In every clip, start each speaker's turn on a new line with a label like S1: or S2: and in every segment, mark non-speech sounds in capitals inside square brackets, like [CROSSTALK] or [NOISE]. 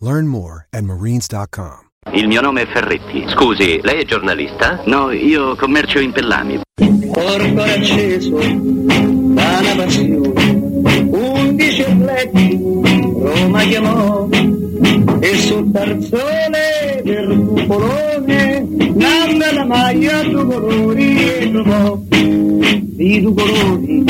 S1: Learn more at marines.com.
S2: Il mio nome è Ferretti. Scusi, lei è giornalista?
S3: No, io commercio in pellami.
S4: Corpo acceso da una passione, undici letti, Roma chiamò, e sul tarzone del cupolone, nanda la maglia due colori e trovò, di due colori,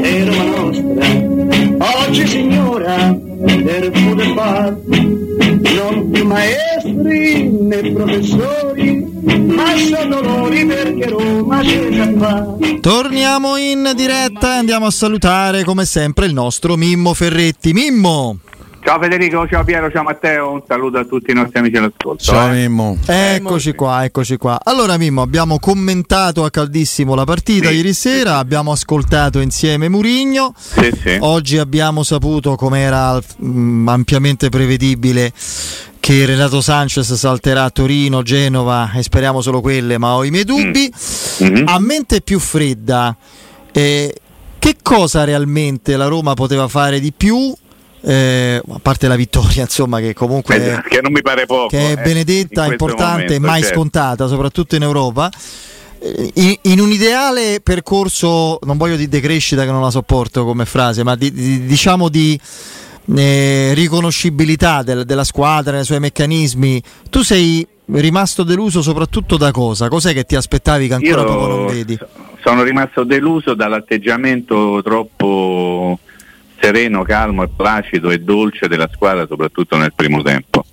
S4: è Roma nostra, oggi signora, del pure far, non più maestri né professori, ma sono loro perché Roma c'è già.
S5: Torniamo in diretta e andiamo a salutare come sempre il nostro Mimmo Ferretti. Mimmo!
S6: Ciao Federico, ciao Piero, ciao Matteo, un saluto a tutti i nostri amici all'ascolto.
S7: Ciao
S6: eh.
S7: Mimmo.
S5: Eccoci qua, eccoci qua. Allora Mimmo, abbiamo commentato a caldissimo la partita
S6: Sì,
S5: ieri
S6: sì,
S5: sera, abbiamo ascoltato insieme Murigno.
S6: Sì, sì.
S5: Oggi abbiamo saputo, come era mm, ampiamente prevedibile, che Renato Sanchez salterà a Torino, Genova e speriamo solo quelle, ma ho i miei dubbi.
S6: Mhm.
S5: A mente più fredda, eh, che cosa realmente la Roma poteva fare di più? Eh, a parte la vittoria, [LAUGHS] insomma, che comunque
S6: Eh, che non mi pare poco.
S5: che è
S6: eh,
S5: benedetta, importante e
S6: momento,
S5: mai
S6: certo.
S5: scontata, soprattutto in Europa. Eh, In, in un ideale percorso, non voglio di decrescita che non la sopporto come frase, ma di- di- diciamo di eh, riconoscibilità del- della squadra, nei suoi meccanismi, tu sei rimasto deluso soprattutto da cosa? Cos'è che ti aspettavi che ancora
S6: Io
S5: non vedi?
S6: sono rimasto deluso dall'atteggiamento troppo sereno, calmo e placido e dolce della squadra, soprattutto nel primo tempo.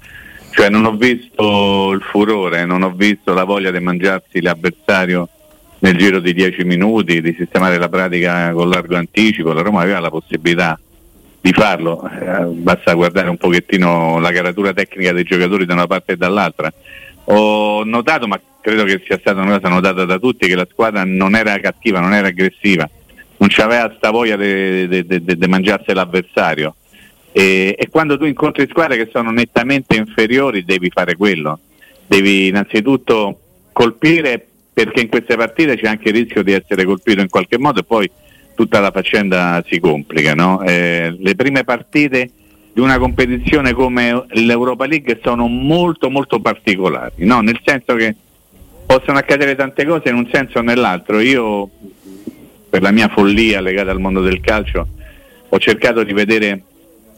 S6: Cioè non ho visto il furore, non ho visto la voglia di mangiarsi l'avversario nel giro di 10 minuti, di sistemare la pratica con largo anticipo. La Roma aveva la possibilità di farlo, eh, basta guardare un pochettino la caratura tecnica dei giocatori da una parte e dall'altra. Ho notato, ma credo che sia stata una cosa notata da tutti, che la squadra non era cattiva, non era aggressiva, non c'aveva sta voglia di mangiarsi l'avversario. E, e quando tu incontri squadre che sono nettamente inferiori devi fare quello, devi innanzitutto colpire perché in queste partite c'è anche il rischio di essere colpito in qualche modo e poi tutta la faccenda si complica. no? Eh, le prime partite di una competizione come l'Europa League sono molto molto particolari, no? nel senso che possono accadere tante cose in un senso o nell'altro. Io per la mia follia legata al mondo del calcio ho cercato di vedere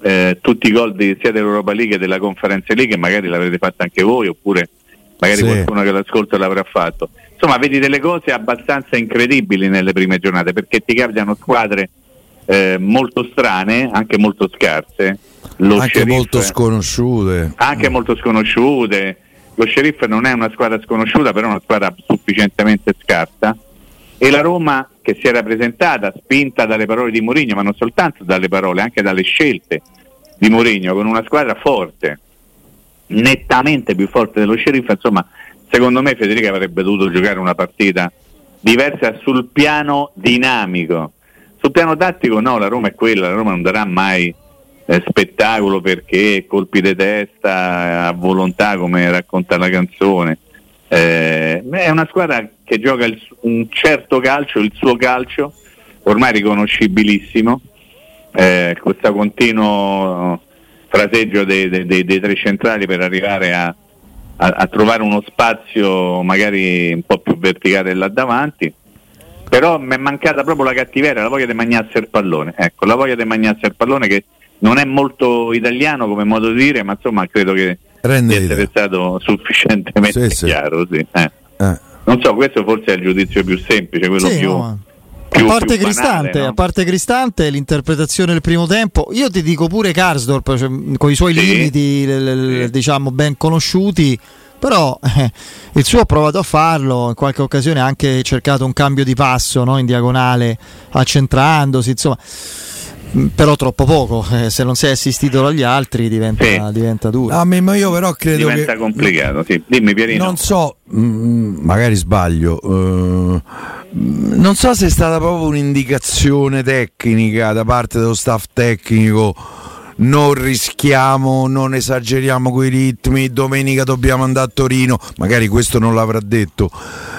S6: eh, tutti i gol di, sia dell'Europa League che della Conference League, magari l'avrete fatta anche voi oppure magari
S7: Sì.
S6: qualcuno che l'ascolta l'avrà fatto. Insomma, vedi delle cose abbastanza incredibili nelle prime giornate perché ti capitano squadre eh, molto strane, anche molto scarse. Lo
S7: Anche
S6: Sheriff-
S7: molto sconosciute.
S6: anche molto sconosciute. Lo Sheriff non è una squadra sconosciuta, però è una squadra sufficientemente scarsa. E la Roma che si era presentata, spinta dalle parole di Mourinho, ma non soltanto dalle parole, anche dalle scelte di Mourinho, con una squadra forte, nettamente più forte dello Sheriff, insomma, secondo me Federica avrebbe dovuto giocare una partita diversa sul piano dinamico. Sul piano tattico no, la Roma è quella, la Roma non darà mai eh, spettacolo perché colpi di testa a volontà come racconta la canzone. Eh, è una squadra che gioca il un certo calcio, il suo calcio, ormai riconoscibilissimo, eh, questo continuo fraseggio dei, dei- dei- dei tre centrali per arrivare a, a- a trovare uno spazio magari un po' più verticale là davanti. Però mi è mancata proprio la cattiveria, la voglia di mangiarsi il pallone. Ecco, la voglia di mangiarsi il pallone che non è molto italiano come modo di dire, ma insomma credo che
S7: Rende
S6: di essere stato sufficientemente
S7: Sì,
S6: chiaro. Sì. Eh.
S7: Eh.
S6: Non so, questo forse è il giudizio più semplice, quello
S5: Sì,
S6: più,
S5: no,
S6: più-
S5: a parte
S6: più
S5: Cristante,
S6: banale, no?
S5: a parte Cristante, l'interpretazione del primo tempo, io ti dico pure Karsdorp, cioè, con i suoi
S6: Sì.
S5: limiti, l- l-
S6: Sì.
S5: diciamo ben conosciuti, però eh, il suo ha provato a farlo, in qualche occasione ha anche cercato un cambio di passo no, in diagonale, accentrandosi, insomma. Mm, Però troppo poco, eh, se non sei assistito dagli altri diventa,
S6: Sì.
S5: diventa duro.
S7: Ah, ma io però credo
S6: Diventa
S7: che
S6: complicato, sì. Dimmi Pierino.
S7: non so, mm, magari sbaglio, eh, non so se è stata proprio un'indicazione tecnica da parte dello staff tecnico. Non rischiamo, non esageriamo quei ritmi. Domenica dobbiamo andare a Torino. Magari questo non l'avrà detto.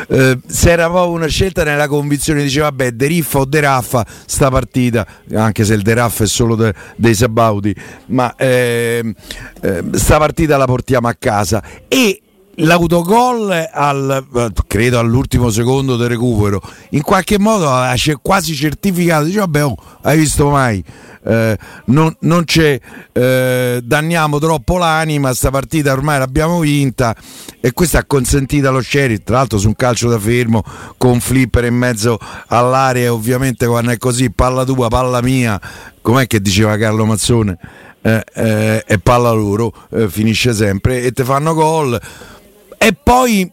S7: Eh, se era proprio una scelta nella convinzione, diceva vabbè, De Riffa o De Raffa, sta partita, anche se il De Raffa è solo de- dei Sabauti, ma ehm, eh, sta partita la portiamo a casa. E l'autogol al, eh, credo all'ultimo secondo del recupero. In qualche modo ha quasi certificato dice vabbè oh, hai visto mai? Eh, non, non c'è eh, danniamo troppo l'anima sta partita ormai l'abbiamo vinta e questo ha consentito allo Sheriff tra l'altro su un calcio da fermo con flipper in mezzo all'area ovviamente quando è così palla tua palla mia com'è che diceva Carlo Mazzone? Eh, eh, e palla loro eh, finisce sempre e te fanno gol e poi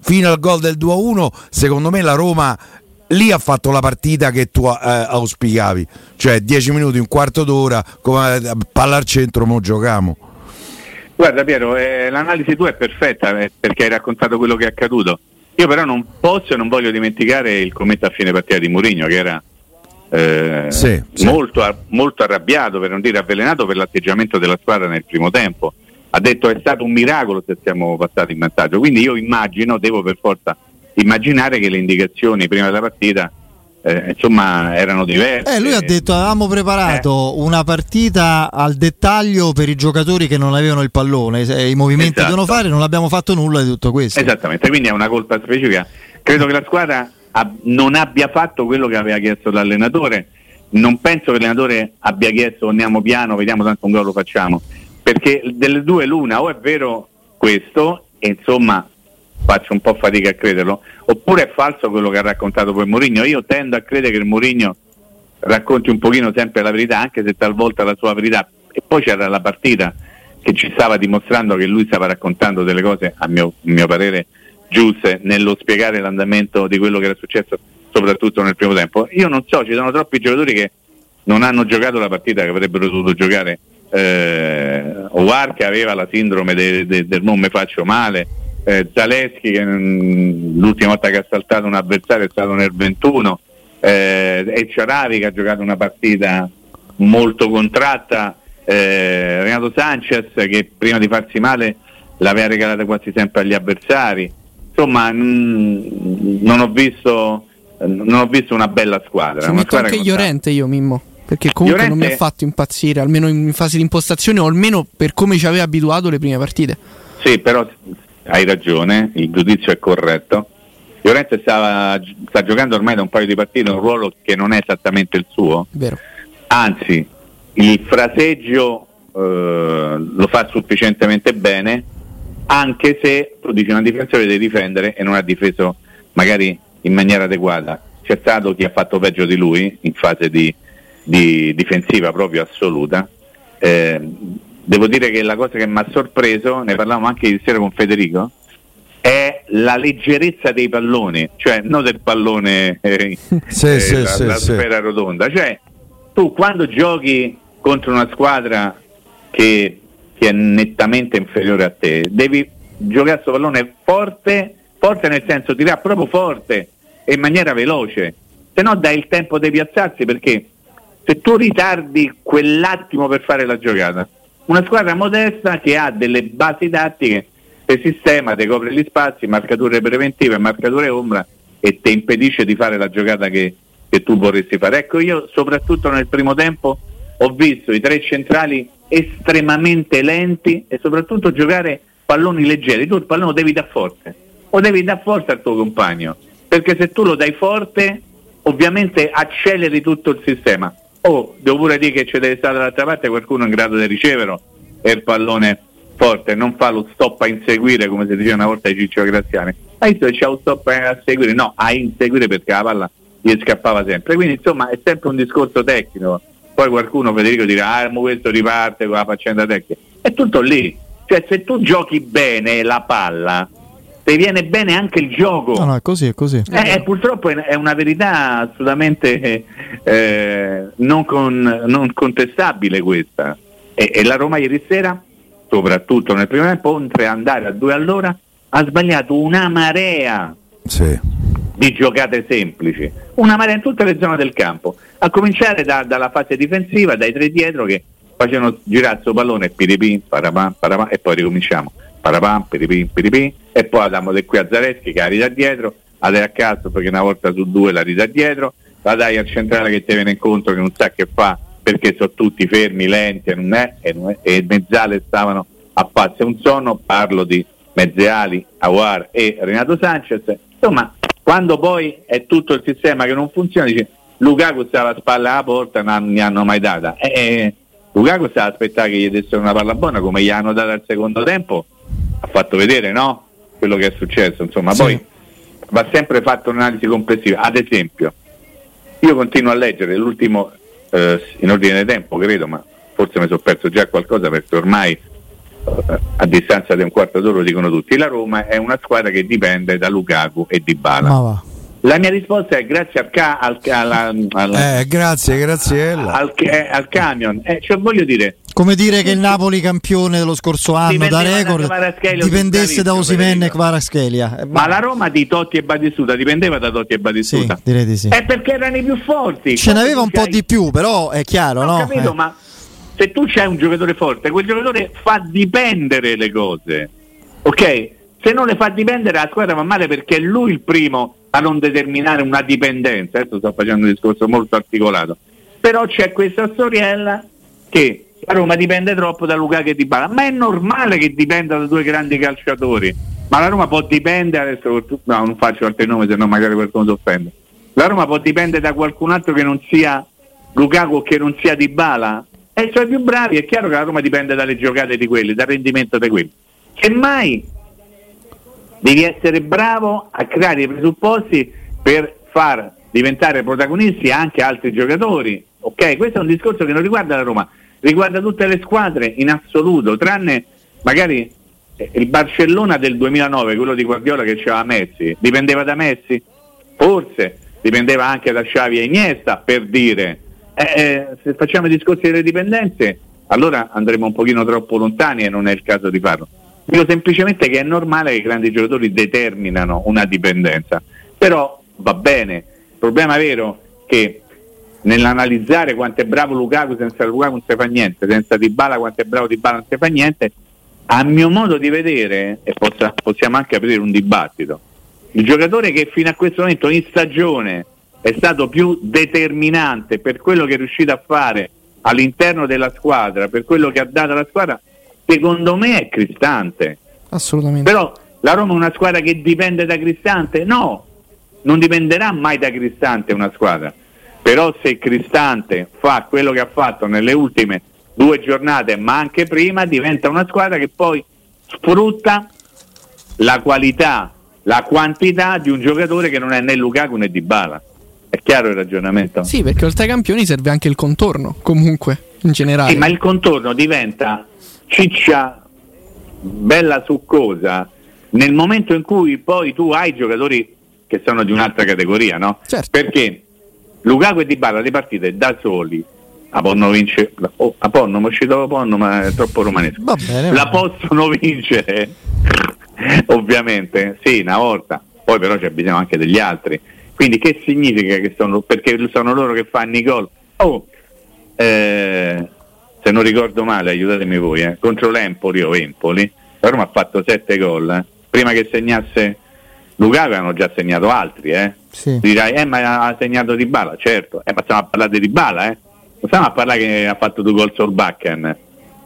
S7: fino al gol del 2-1 secondo me la Roma lì ha fatto la partita che tu eh, auspicavi cioè 10 minuti un quarto d'ora come eh, palla al centro mo giochiamo
S6: Guarda Piero, eh, l'analisi tua è perfetta eh, perché hai raccontato quello che è accaduto. Io però non posso e non voglio dimenticare il commento a fine partita di Mourinho che era eh,
S7: Sì, sì.
S6: Molto, molto arrabbiato, per non dire avvelenato per l'atteggiamento della squadra nel primo tempo. Ha detto è stato un miracolo se siamo passati in vantaggio. Quindi io immagino, devo per forza immaginare che le indicazioni prima della partita eh, insomma erano diverse.
S5: Eh, lui ha detto avevamo preparato una partita al dettaglio per i giocatori che non avevano il pallone, i movimenti
S6: Esatto.
S5: devono fare, non abbiamo fatto nulla di tutto questo.
S6: Esattamente, quindi è una colpa specifica. Credo che la squadra non abbia fatto quello che aveva chiesto l'allenatore. Non penso che l'allenatore abbia chiesto andiamo piano, vediamo tanto un gol lo facciamo. Perché delle due l'una, o è vero questo, e insomma faccio un po' fatica a crederlo, oppure è falso quello che ha raccontato poi Mourinho. Io tendo a credere che Mourinho racconti un pochino sempre la verità, anche se talvolta la sua verità. E poi c'era la partita che ci stava dimostrando che lui stava raccontando delle cose, a mio, a mio parere, giuste nello spiegare l'andamento di quello che era successo, soprattutto nel primo tempo. Io non so, ci sono troppi giocatori che non hanno giocato la partita che avrebbero dovuto giocare. Eh, Ovar che aveva la sindrome de- de- del non mi faccio male, eh, Zaleschi che mm, l'ultima volta che ha saltato un avversario è stato nel 21, eh, e Ciaravi che ha giocato una partita molto contratta, eh, Renato Sanchez che prima di farsi male l'aveva regalata quasi sempre agli avversari. Insomma, mm, non ho visto non ho visto una bella squadra.
S8: Ci
S6: una
S8: metto
S6: squadra
S8: anche
S6: sta-
S8: Llorente io, Mimmo. Perché comunque non mi ha
S6: Llorente-
S8: fatto impazzire, almeno in fase di impostazione o almeno per come ci aveva abituato le prime partite.
S6: Sì, però hai ragione, il giudizio è corretto. Llorente stava, sta giocando ormai da un paio di partite un ruolo che non è esattamente il suo,
S8: Vero.
S6: anzi il fraseggio eh, lo fa sufficientemente bene, anche se tu dici un difensore devi difendere e non ha difeso magari in maniera adeguata. C'è stato chi ha fatto peggio di lui in fase di, di difensiva proprio assoluta. Eh, devo dire che la cosa che mi ha sorpreso, ne parlavamo anche ieri sera con Federico, è la leggerezza dei palloni, cioè non del pallone eh,
S7: Sì,
S6: eh,
S7: sì,
S6: la,
S7: sì,
S6: la sfera rotonda, cioè tu quando giochi contro una squadra che, che è nettamente inferiore a te, devi giocare questo pallone forte, forte nel senso tirare proprio forte e in maniera veloce, se no dai il tempo di piazzarsi perché se tu ritardi quell'attimo per fare la giocata, una squadra modesta che ha delle basi tattiche, te sistema, ti copre gli spazi, marcature preventive, marcature ombra e ti impedisce di fare la giocata che, che tu vorresti fare. Ecco, io soprattutto nel primo tempo ho visto i tre centrali estremamente lenti e soprattutto giocare palloni leggeri. Tu il pallone lo devi dar forte, o devi dar forte al tuo compagno, perché se tu lo dai forte ovviamente acceleri tutto il sistema. O devo pure dire che c'è deve stare dall'altra parte qualcuno in grado di riceverlo e il pallone forte, non fa lo stop a inseguire come si diceva una volta ai Ciccio Graziani. Hai visto che c'è lo stop a seguire? No, a inseguire perché la palla gli scappava sempre. Quindi insomma è sempre un discorso tecnico. Poi qualcuno, Federico, dirà, ah, ma questo riparte con la faccenda tecnica. È tutto lì. Cioè se tu giochi bene la palla, ti viene bene anche il gioco.
S5: No, no, è così, è così.
S6: Eh, eh, purtroppo è, una verità assolutamente eh, non, con- non contestabile questa. E, e la Roma ieri sera, soprattutto nel primo tempo, oltre ad andare a due all'ora, ha sbagliato una marea
S7: Sì.
S6: di giocate semplici, una marea in tutte le zone del campo, a cominciare da- dalla fase difensiva, dai tre dietro che facevano girare il pallone piripin, parapam, parapam, e poi ricominciamo, parapam, piripin, piripin, e poi andiamo da qui a Zareschi che la ridà dietro, la dai a cazzo perché una volta su due la ridà dietro, la dai al centrale che ti viene incontro che non sa che fa perché sono tutti fermi, lenti e, non è, e, non è- e mezzale stavano a farsi un sonno, parlo di Mezzeali, Aguar e Renato Sanchez. Insomma, quando poi è tutto il sistema che non funziona, dice Lukaku sta alla spalla alla porta, non gli hanno mai data. E, e Lukaku sta aspettando che gli dessero una palla buona, come gli hanno data al secondo tempo, ha fatto vedere no? quello che è successo. Insomma,
S5: Sì.
S6: poi va sempre fatta un'analisi complessiva. Ad esempio, io continuo a leggere l'ultimo eh, in ordine di tempo, credo, ma forse mi sono perso già qualcosa perché ormai eh, a distanza di un quarto d'ora lo dicono tutti. La Roma è una squadra che dipende da Lukaku e Di Bala. La mia risposta è grazie al, ca- al, alla- alla-
S7: Eh, grazie, Graziella.
S6: al, eh, al camion. Eh, cioè, voglio dire,
S5: Come dire che il Napoli campione dello scorso anno da record dipendesse da
S6: bravissimo,
S5: Osimen e. Eh,
S6: ma la Roma di Totti e Batistuta dipendeva da Totti e
S5: Sì,
S6: Batistuta.
S5: direi di sì.
S6: È perché erano i più forti.
S5: Ce n'aveva un po' di più, però è chiaro, no?
S6: capito,
S5: Eh.
S6: ma se tu c'hai un giocatore forte, quel giocatore fa dipendere le cose. Ok? Se non le fa dipendere la squadra va male perché è lui il primo a non determinare una dipendenza. Adesso sto facendo un discorso molto articolato. Però c'è questa storiella che la Roma dipende troppo da Lukaku e Di Bala, ma è normale che dipenda da due grandi calciatori. Ma la Roma può dipendere, adesso no, non faccio altri nomi se no magari qualcuno si offende. La Roma può dipendere da qualcun altro che non sia Lukaku o che non sia Di Bala. E i suoi più bravi, è chiaro che la Roma dipende dalle giocate di quelli, dal rendimento di quelli. Semmai devi essere bravo a creare i presupposti per far diventare protagonisti anche altri giocatori. Ok, questo è un discorso che non riguarda la Roma, riguarda tutte le squadre in assoluto, tranne magari eh, il Barcellona del 2009, quello di Guardiola che c'era Messi, dipendeva da Messi? Forse dipendeva anche da Xavi e Iniesta, per dire. Eh, eh, se facciamo i discorsi delle dipendenze, allora andremo un pochino troppo lontani e non è il caso di farlo. Dico semplicemente che è normale che i grandi giocatori determinano una dipendenza, però va bene. Il problema vero è che nell'analizzare quanto è bravo Lukaku senza Lukaku non si fa niente, senza Dybala quanto è bravo Dybala non si fa niente, a mio modo di vedere, e possa- possiamo anche aprire un dibattito, il giocatore che fino a questo momento in stagione è stato più determinante per quello che è riuscito a fare all'interno della squadra, per quello che ha dato alla squadra, secondo me è Cristante.
S8: Assolutamente.
S6: Però la Roma è una squadra che dipende da Cristante? No, non dipenderà mai da Cristante una squadra. Però se Cristante fa quello che ha fatto nelle ultime due giornate, ma anche prima, diventa una squadra che poi sfrutta la qualità, la quantità di un giocatore che non è né Lukaku né Dybala. È chiaro il ragionamento?
S8: Sì, perché oltre ai campioni serve anche il contorno, comunque, in generale.
S6: Sì, ma il contorno diventa ciccia bella succosa nel momento in cui poi tu hai giocatori che sono di un'altra categoria, no?
S8: Certo.
S6: Perché Lukaku e Dybala le partite da soli la possono vincere, oh, a Ponno, mi è uscito Ponno, ma è troppo romanesco.
S5: Bene,
S6: La possono vincere, [LAUGHS] ovviamente, sì, una volta, poi però c'è bisogno anche degli altri. Quindi che significa che sono, perché sono loro che fanno i gol? Oh, eh, se non ricordo male, aiutatemi voi, eh, contro l'Empoli o Empoli, la Roma ha fatto 7 gol, eh. prima che segnasse Lukaku hanno già segnato altri, eh.
S5: Sì.
S6: Dirai, eh, ma ha segnato Di Bala, certo, eh, ma stiamo a parlare di Bala, eh. Non stiamo a parlare che ha fatto due gol Solbakken,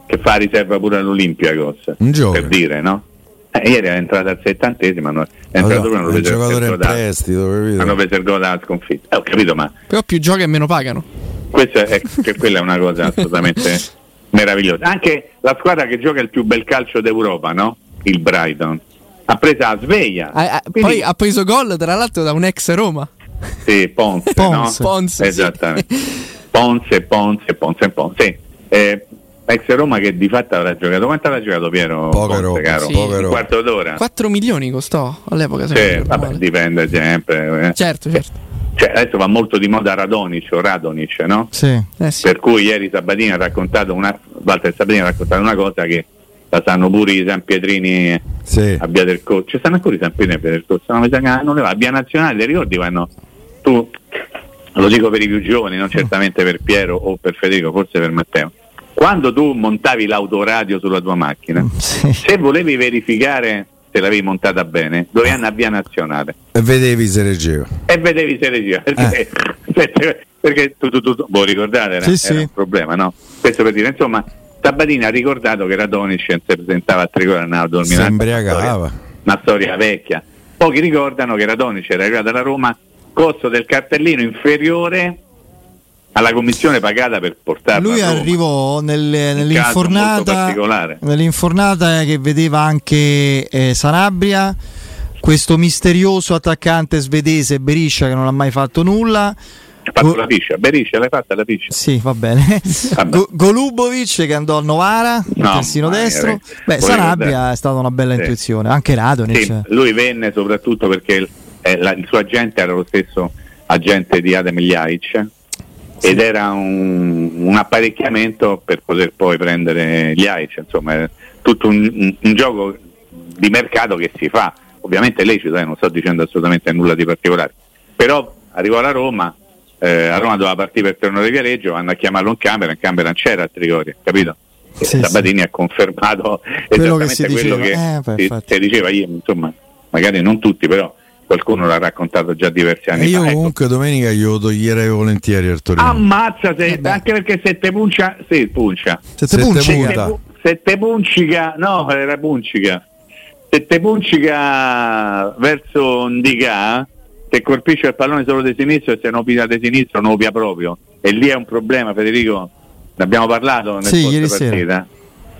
S6: che fa riserva pure all'Olympiakos,
S7: Un giovane.
S6: per dire, no? Eh, ieri è entrato al settantesimo, hanno- è entrato
S7: Allora,
S6: hanno
S7: è un
S6: preso il
S7: giocatore in prestito, capito?
S6: hanno preso il gol dalla sconfitta. Eh, ho capito, ma
S8: Però più gioca e meno pagano.
S6: questa è, che quella è una cosa [LAUGHS] assolutamente meravigliosa. Anche la squadra che gioca il più bel calcio d'Europa, no? Il Brighton. Ha preso la sveglia.
S8: Ah, ah,
S6: Quindi-
S8: Poi ha preso gol, tra l'altro, da un ex Roma.
S6: Sì, Ponce,
S5: Ponce.
S6: no?
S8: Ponce, sì.
S6: Esattamente. Ponce, Ponce, Ponce, Ponce. Sì. Eh, ex Roma che di fatto avrà giocato. Quanto avrà giocato Piero?
S7: Robe,
S6: caro?
S8: sì.
S7: poche
S6: Un quarto d'ora?
S8: 4 milioni costò all'epoca.
S6: Sì, vabbè,
S8: male.
S6: dipende sempre. eh.
S8: Certo, certo.
S6: Cioè, adesso va molto di moda Radonic o Radonic, no?
S5: Sì.
S8: Eh sì.
S6: Per cui ieri Sabatini ha raccontato una Walter Sabatini ha raccontato una cosa che la sanno pure i San Pietrini
S7: Sì.
S6: a Via del Corso. Ci stanno ancora i San Pietrini a Via del Corso, no, non le va. A Via Nazionale, ti ricordi quando tu lo dico per i più giovani, non certamente per Piero o per Federico, forse per Matteo. Quando tu montavi l'autoradio sulla tua macchina,
S5: Sì.
S6: se volevi verificare se l'avevi montata bene, dovevi andare a Via Nazionale
S7: E vedevi se reggeva.
S6: e vedevi se regia perché, perché, perché tu, tu, tu, tu- voi ricordate era,
S5: Sì, sì.
S6: era un problema no? questo per dire insomma Sabatini ha ricordato che Radonic si presentava a Trigoria e andava a dormire
S7: Si
S6: una
S7: imbriagava.
S6: storia- una storia vecchia pochi ricordano che Radonic era arrivato alla Roma costo del cartellino inferiore alla commissione pagata per portarlo
S5: Lui arrivò nel- nell'infornata, nell'infornata che vedeva anche eh, Sanabria, questo misterioso attaccante svedese Beriscia che non ha mai fatto nulla.
S6: Ha fatto
S5: Go-
S6: la piscia Beriscia l'hai fatta la piscia
S5: Sì, va bene. [LAUGHS] Go- Golubovic che andò a Novara,
S6: No,
S5: terzino destro.
S6: era-
S5: Beh,
S6: ricordare.
S5: è stata una bella
S6: Sì.
S5: intuizione, anche Radonic.
S6: Sì, lui venne soprattutto perché il, eh, la- il suo agente era lo stesso agente di Adem Ljajic ed era un, un apparecchiamento per poter poi prendere Ljajic, insomma è tutto un, un- un gioco di mercato che si fa, ovviamente lecito, eh, non sto dicendo assolutamente nulla di particolare, però arrivò alla Roma, eh, a Roma doveva partire per Terno di Viareggio, vanno a chiamarlo in camera, in camera non c'era a Trigoria, capito?
S5: Sì,
S6: Sabatini ha confermato
S5: Quello che
S6: esattamente
S5: si
S6: quello
S5: diceva.
S6: che
S5: Eh,
S6: si- si diceva io, insomma, magari non tutti, però qualcuno l'ha raccontato già diversi anni
S7: E io
S6: fa. Ecco.
S7: comunque domenica glielo toglierei volentieri al Torino.
S6: Ammazza, se-
S8: Eh
S6: anche perché se te puncia, sì, puncia.
S5: Se te
S7: Sette
S5: punci,
S7: punti.
S6: Se,
S7: Puta.
S6: pu- se te puncica, no, era puncica. Se te puncica verso Ndica, te colpisce il pallone solo di sinistro e se non piglia di sinistro non pia proprio. E lì è un problema, Federico. Ne abbiamo parlato nel
S5: Sì, ieri
S6: partita.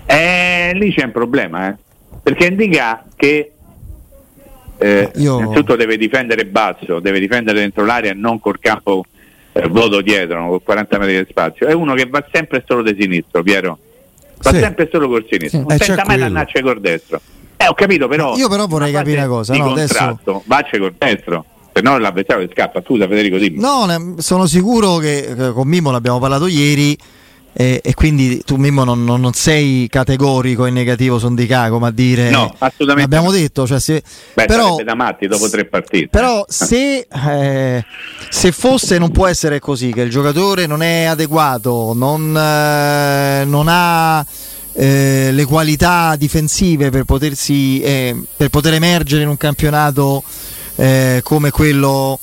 S6: Eh, lì c'è un problema, eh. Perché Ndica che eh,
S5: Io-
S6: innanzitutto deve difendere basso, deve difendere dentro l'area e non col campo eh, vuoto dietro, con 40 metri di spazio. È uno che va sempre solo di sinistro, Piero. Va
S7: Sì.
S6: sempre solo col sinistro, non
S7: Eh, c'è
S6: senta mai
S7: quello.
S6: l'annaccia col destro. Eh, ho capito, però.
S5: Io però vorrei capire una cosa, no, adesso-
S6: contratto, vacce col destro, se no l'avversario scappa. Scusa, Federico, dimmi.
S5: No, ne- sono sicuro che eh, con Mimmo ne abbiamo parlato ieri eh, e quindi tu Mimmo non, non- non sei categorico in negativo su Ndika come a dire
S6: No, assolutamente
S5: l'abbiamo
S6: no.
S5: detto, cioè se,
S6: Beh,
S5: però,
S6: da matti dopo tre partite.
S5: però se, eh, se fosse non può essere così, che il giocatore non è adeguato, non, eh, non ha eh, le qualità difensive per, potersi, eh, per poter emergere in un campionato eh, come quello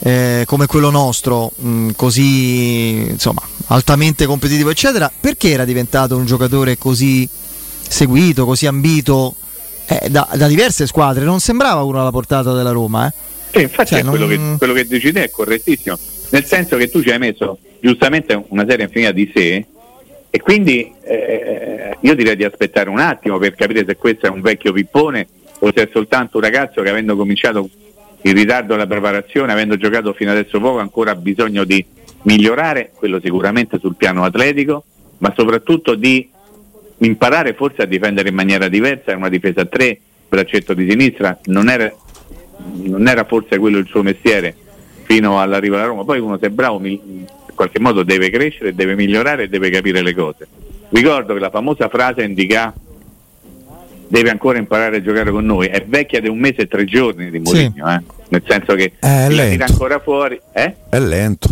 S5: eh, come quello nostro, mh, così insomma altamente competitivo, eccetera, perché era diventato un giocatore così seguito, così ambito eh, da, da diverse squadre? Non sembrava uno alla portata della Roma, eh?
S6: Sì, infatti
S5: Cioè,
S6: è quello,
S5: non-
S6: che, quello che dici te è correttissimo, nel senso che tu ci hai messo giustamente una serie infinita di sé e quindi eh, io direi di aspettare un attimo per capire se questo è un vecchio pippone o se è soltanto un ragazzo che avendo cominciato in ritardo alla preparazione, avendo giocato fino adesso poco, ancora ha bisogno di migliorare, quello sicuramente sul piano atletico, ma soprattutto di imparare forse a difendere in maniera diversa, in una difesa a tre, braccetto di sinistra, non era, non era forse quello il suo mestiere fino all'arrivo alla Roma, poi uno se è bravo in qualche modo deve crescere, deve migliorare e deve capire le cose. Ricordo che la famosa frase indica deve ancora imparare a giocare con noi, è vecchia di un mese e tre giorni di Mourinho, eh? nel senso che
S7: È
S6: la tira
S7: lento.
S6: ancora fuori. Eh?
S7: È lento.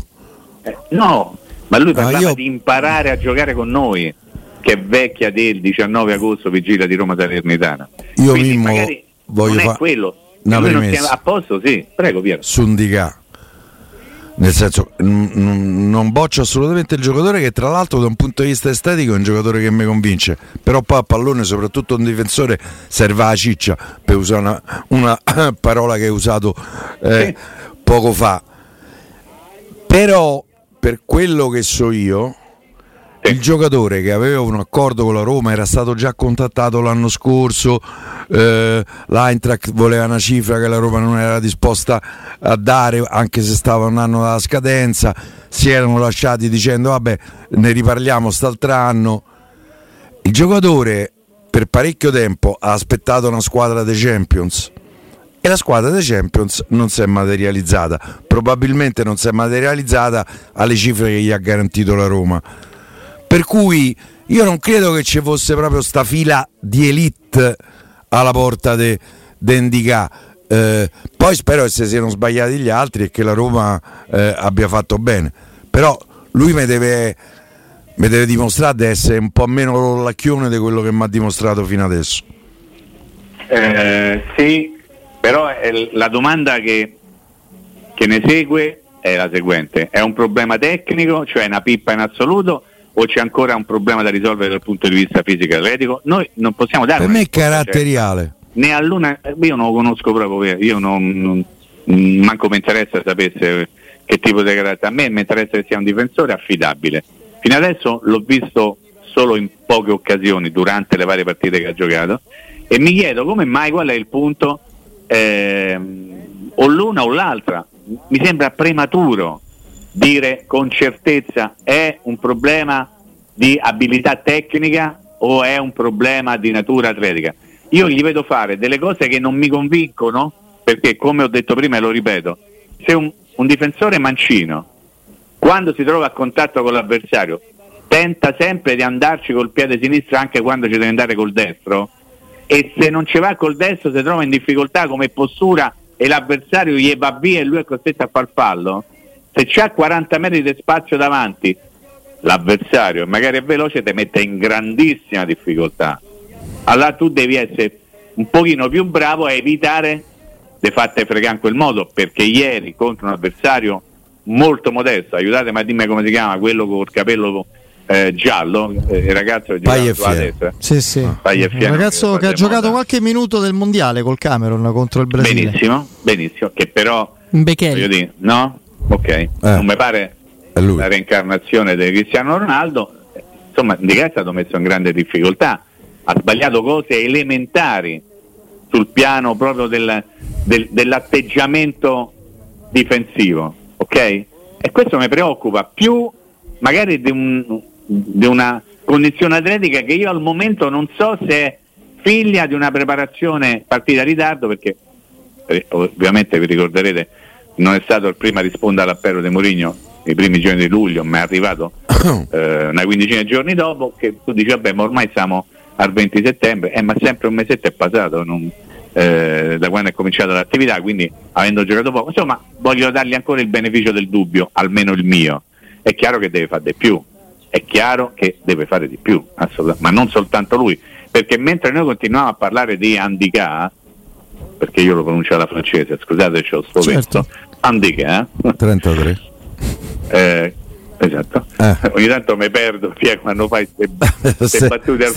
S6: Eh, no, ma lui parlava
S7: io-
S6: di imparare a giocare con noi, che è vecchia del 19 agosto, vigilia di Roma Salernitana.
S7: Io
S6: Quindi
S7: Mimmo
S6: magari
S7: voglio
S6: non è quello.
S7: una premessa.
S6: sia- a posto, sì, prego Piero.
S7: su Ndicà. Nel senso, n- n- non boccio assolutamente il giocatore che tra l'altro da un punto di vista estetico è un giocatore che mi convince, però poi a pallone, soprattutto un difensore, serve la ciccia, per usare una, una [COUGHS] parola che hai usato eh, poco fa. Però, per quello che so io, il giocatore che aveva un accordo con la Roma era stato già contattato l'anno scorso, eh, l'Eintracht voleva una cifra che la Roma non era disposta a dare anche se stava un anno dalla scadenza, si erano lasciati dicendo vabbè ne riparliamo st'altro anno. Il giocatore per parecchio tempo ha aspettato una squadra dei Champions e la squadra dei Champions non si è materializzata, probabilmente non si è materializzata alle cifre che gli ha garantito la Roma. Per cui io non credo che ci fosse proprio sta fila di elite alla porta di de, Indica. Eh, poi spero che si siano sbagliati gli altri e che la Roma eh, abbia fatto bene. Però lui mi deve, deve dimostrare di essere un po' meno rollacchione di quello che mi ha dimostrato fino adesso.
S6: Eh, sì, però la domanda che, che ne segue è la seguente: è un problema tecnico, cioè una pippa in assoluto? O c'è ancora un problema da risolvere dal punto di vista fisico e atletico, noi non possiamo dare...
S7: Per me è caratteriale.
S6: Cioè, né a Luna, io non lo conosco proprio, io non, non manco mi interessa sapesse che tipo di carattere, a me mi interessa che sia un difensore affidabile. Fino adesso l'ho visto solo in poche occasioni durante le varie partite che ha giocato e mi chiedo come mai qual è il punto eh, o l'una o l'altra. Mi sembra prematuro dire con certezza è un problema di abilità tecnica o è un problema di natura atletica. Io gli vedo fare delle cose che non mi convincono perché come ho detto prima e lo ripeto, se un, un difensore mancino quando si trova a contatto con l'avversario tenta sempre di andarci col piede sinistro anche quando ci deve andare col destro e se non ci va col destro si trova in difficoltà come postura e l'avversario gli va via e lui è costretto a far fallo se c'è 40 metri di spazio davanti l'avversario e magari è veloce ti mette in grandissima difficoltà. Allora tu devi essere un pochino più bravo a evitare di fatte fregare in quel modo perché ieri contro un avversario molto modesto aiutatemi a dirmi come si chiama quello col capello eh, giallo eh, il ragazzo che
S5: gioca sulla destra. Sì, sì. il ragazzo che ha giocato qualche minuto del mondiale col Cameron contro il Brasile.
S6: Benissimo benissimo che però
S8: voglio
S6: dire, no ok, eh. non mi pare la reincarnazione di Cristiano Ronaldo, insomma Di è stato messo in grande difficoltà, ha sbagliato cose elementari sul piano proprio del, del, dell'atteggiamento difensivo, ok? E questo mi preoccupa più magari di, un, di una condizione atletica che io al momento non so se è figlia di una preparazione partita a ritardo perché eh, ovviamente vi ricorderete non è stato il primo a rispondere all'appello di Mourinho nei primi giorni di luglio, ma è arrivato [COUGHS] eh, una quindicina di giorni dopo, che tu dici vabbè ma ormai siamo al 20 settembre, eh, ma sempre un mesetto è passato non, eh, da quando è cominciata l'attività, quindi avendo giocato poco, insomma voglio dargli ancora il beneficio del dubbio, almeno il mio. È chiaro che deve fare di più, è chiaro che deve fare di più, ma non soltanto lui, perché mentre noi continuiamo a parlare di handicap, perché io lo pronuncio alla francese, scusate, c'ho sto certo. Andiche,
S7: eh? 33.
S6: eh, esatto. Eh. Ogni tanto mi perdo via quando fai queste [LAUGHS] battute al.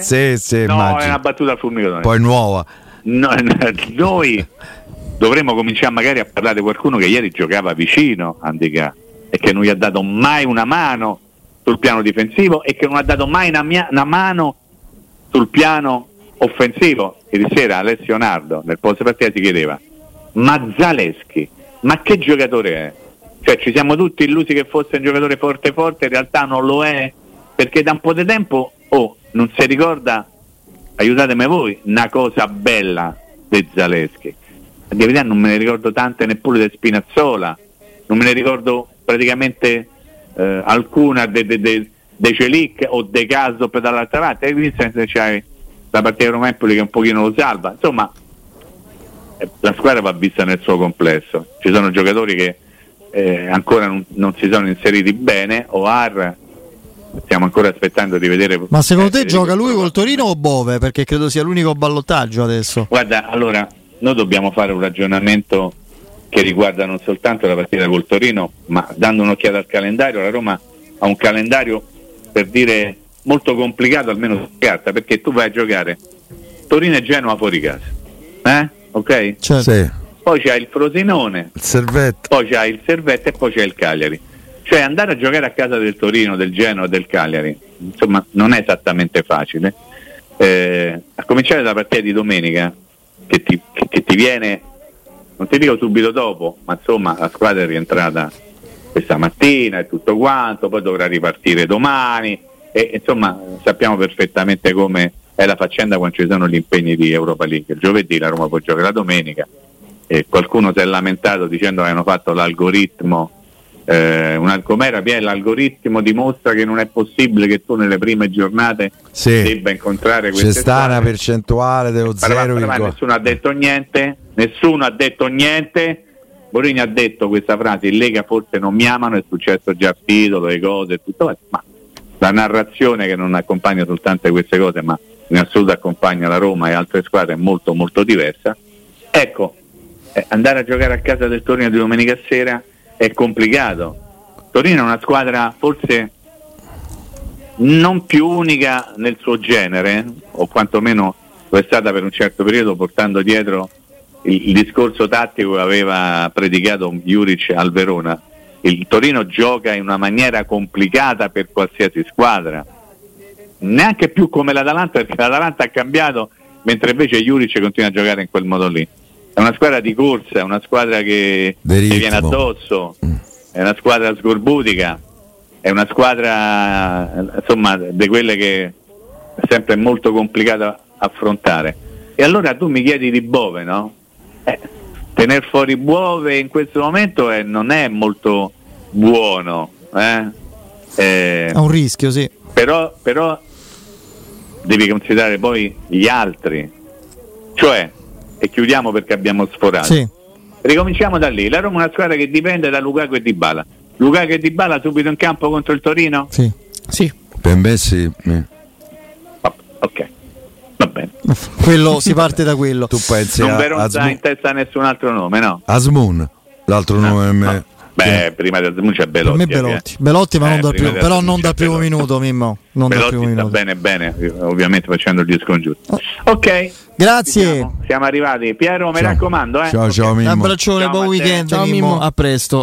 S7: Sì, sì,
S6: no,
S7: immagino.
S6: è una battuta al fulmicotone.
S7: Poi nuova.
S6: No, [LAUGHS] noi dovremmo cominciare magari a parlare di qualcuno che ieri giocava vicino a Andica e che non gli ha dato mai una mano sul piano difensivo e che non ha dato mai una, mia, una mano sul piano offensivo. Ieri sera Alessio Nardo nel post partita si chiedeva ma Zaleschi, ma che giocatore è? Cioè ci siamo tutti illusi che fosse un giocatore forte forte, in realtà non lo è, perché da un po' di tempo, oh, non si ricorda, aiutatemi voi, una cosa bella di Zaleschi. A verità non me ne ricordo tante neppure di Spinazzola, non me ne ricordo praticamente eh, alcuna dei de, de, de Celic o De Caso per dall'altra parte, e quindi c'è la partita Romempoli che un pochino lo salva. Insomma, la squadra va vista nel suo complesso. Ci sono giocatori che eh, ancora non, non, si sono inseriti bene, Oar stiamo ancora aspettando di vedere.
S5: Ma secondo te gioca lui col Torino o Bove? Perché credo sia l'unico ballottaggio adesso.
S6: Guarda, allora noi dobbiamo fare un ragionamento che riguarda non soltanto la partita col Torino, ma dando un'occhiata al calendario, la Roma ha un calendario per dire molto complicato almeno su carta, perché tu vai a giocare Torino e Genova fuori casa. Eh? Ok?
S7: Certo. Sì.
S6: Poi c'è il Frosinone,
S7: il Servette.
S6: poi c'è il Servette e poi c'è il Cagliari. Cioè andare a giocare a casa del Torino, del Genoa, del Cagliari, insomma non è esattamente facile. Eh, a cominciare dalla partita di domenica, che ti, che, che ti viene, non ti dico subito dopo, ma insomma la squadra è rientrata questa mattina e tutto quanto, poi dovrà ripartire domani e insomma sappiamo perfettamente come è la faccenda quando ci sono gli impegni di Europa League. Il giovedì la Roma può giocare la domenica e qualcuno si è lamentato dicendo che hanno fatto l'algoritmo eh, un com'era l'algoritmo dimostra che non è possibile che tu nelle prime giornate
S7: Sì.
S6: debba incontrare queste
S7: C'è sta una percentuale dello
S6: Parla-
S7: 0,
S6: parla- nessuno ha detto niente, nessuno ha detto niente. Mourinho ha detto questa frase, in Lega forse non mi amano, è successo già a Titolo, le cose e tutto, ma la narrazione che non accompagna soltanto queste cose, ma in assoluto accompagna la Roma e altre squadre molto molto diversa. Ecco, eh, andare a giocare a casa del Torino di domenica sera è complicato. Torino è una squadra forse non più unica nel suo genere, o quantomeno lo è stata per un certo periodo, portando dietro il, il discorso tattico che aveva predicato Juric al Verona. Il Torino gioca in una maniera complicata per qualsiasi squadra, neanche più come l'Atalanta, perché l'Atalanta ha cambiato, mentre invece Juric continua a giocare in quel modo lì. È una squadra di corsa, è una squadra che viene addosso, è una squadra sgorbutica, è una squadra insomma di quelle che è sempre molto complicata affrontare. E allora tu mi chiedi di Bove, no? Eh, tener fuori Bove in questo momento eh, non è molto buono, eh? Eh,
S5: Ha un rischio, sì.
S6: però, però devi considerare poi gli altri, cioè, e chiudiamo perché abbiamo sforato.
S5: Sì.
S6: Ricominciamo da lì. La Roma è una squadra che dipende da Lukaku e Dybala. Lukaku e Dybala subito in campo contro il Torino?
S5: Sì.
S8: Sì.
S7: Per me sì. eh.
S6: Va- Ok, va bene. [LAUGHS]
S5: Quello, si parte da quello.
S7: Tu pensi
S6: non
S7: a,
S6: ronza in testa nessun altro nome, no?
S7: Asmoon, l'altro nome per me.
S6: No. Beh, prima di c'è
S5: Per
S6: Belotti.
S5: me Belotti. Belotti, ma
S6: Eh,
S5: non dal primo, però non dal primo
S6: Belotti.
S5: minuto, Mimmo. Non dal primo
S6: Belotti sta
S5: minuto.
S6: bene bene, ovviamente facendo il disco giusto. Ok,
S5: Grazie.
S6: siamo, siamo arrivati. Piero, mi
S7: Ciao.
S6: raccomando, eh.
S7: Ciao, ciao,
S6: Ok.
S7: Mimmo.
S5: Un abbraccione,
S6: Ciao,
S5: buon weekend,
S8: Ciao,
S5: Mimmo.
S8: Mimmo.
S5: A presto.